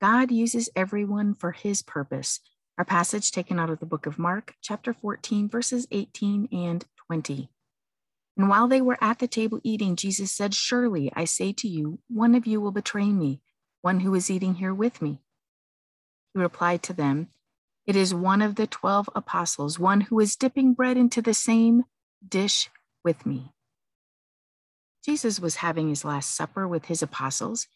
God uses everyone for his purpose. Our passage taken out of the book of Mark, chapter 14, verses 18 and 20. And while they were at the table eating, Jesus said, Surely I say to you, one of you will betray me, one who is eating here with me. He replied to them, It is one of the twelve apostles, one who is dipping bread into the same dish with me. Jesus was having his Last Supper with his apostles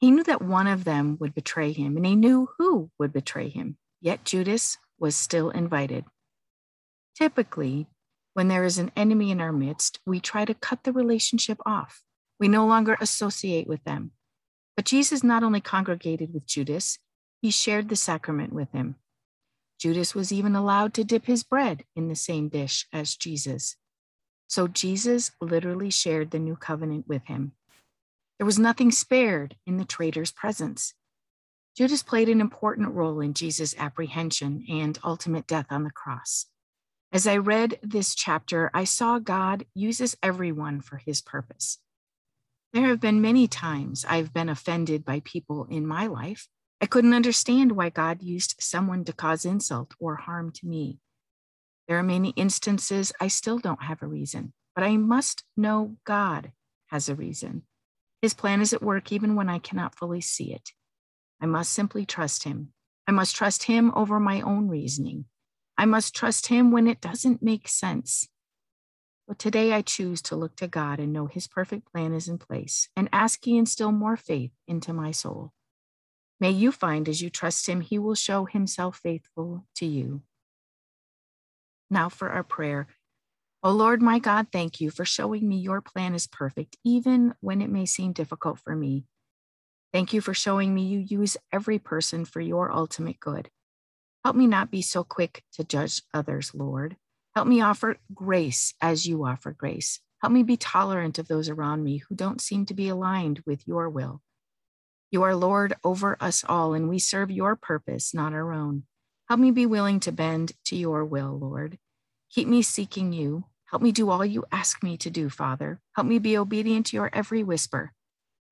he knew that one of them would betray him, and he knew who would betray him, yet Judas was still invited. Typically, when there is an enemy in our midst, we try to cut the relationship off. We no longer associate with them. But Jesus not only congregated with Judas, he shared the sacrament with him. Judas was even allowed to dip his bread in the same dish as Jesus. So Jesus literally shared the new covenant with him. There was nothing spared in the traitor's presence. Judas played an important role in Jesus' apprehension and ultimate death on the cross. As I read this chapter, I saw God uses everyone for his purpose. There have been many times I've been offended by people in my life. I couldn't understand why God used someone to cause insult or harm to me. There are many instances I still don't have a reason, but I must know God has a reason. His plan is at work even when I cannot fully see it. I must simply trust him. I must trust him over my own reasoning. I must trust him when it doesn't make sense. But today I choose to look to God and know his perfect plan is in place and ask he instill more faith into my soul. May you find as you trust him, he will show himself faithful to you. Now for our prayer. Oh Lord, my God, thank you for showing me your plan is perfect, even when it may seem difficult for me. Thank you for showing me you use every person for your ultimate good. Help me not be so quick to judge others, Lord. Help me offer grace as you offer grace. Help me be tolerant of those around me who don't seem to be aligned with your will. You are Lord over us all, and we serve your purpose, not our own. Help me be willing to bend to your will, Lord. Keep me seeking you. Help me do all you ask me to do, Father. Help me be obedient to your every whisper.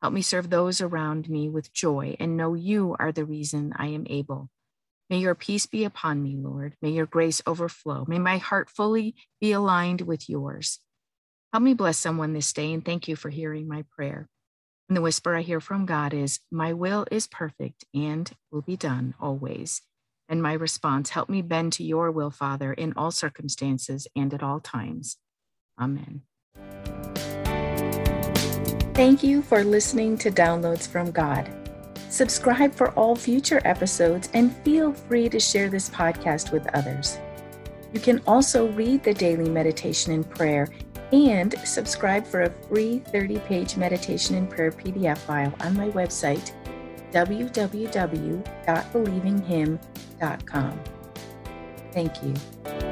Help me serve those around me with joy and know you are the reason I am able. May your peace be upon me, Lord. May your grace overflow. May my heart fully be aligned with yours. Help me bless someone this day and thank you for hearing my prayer. And the whisper I hear from God is, My will is perfect and will be done always and my response, help me bend to your will, Father, in all circumstances and at all times. Amen. Thank you for listening to Downloads from God. Subscribe for all future episodes and feel free to share this podcast with others. You can also read the daily meditation and prayer and subscribe for a free 30 page meditation and prayer PDF file on my website www.believinghim.com. Thank you.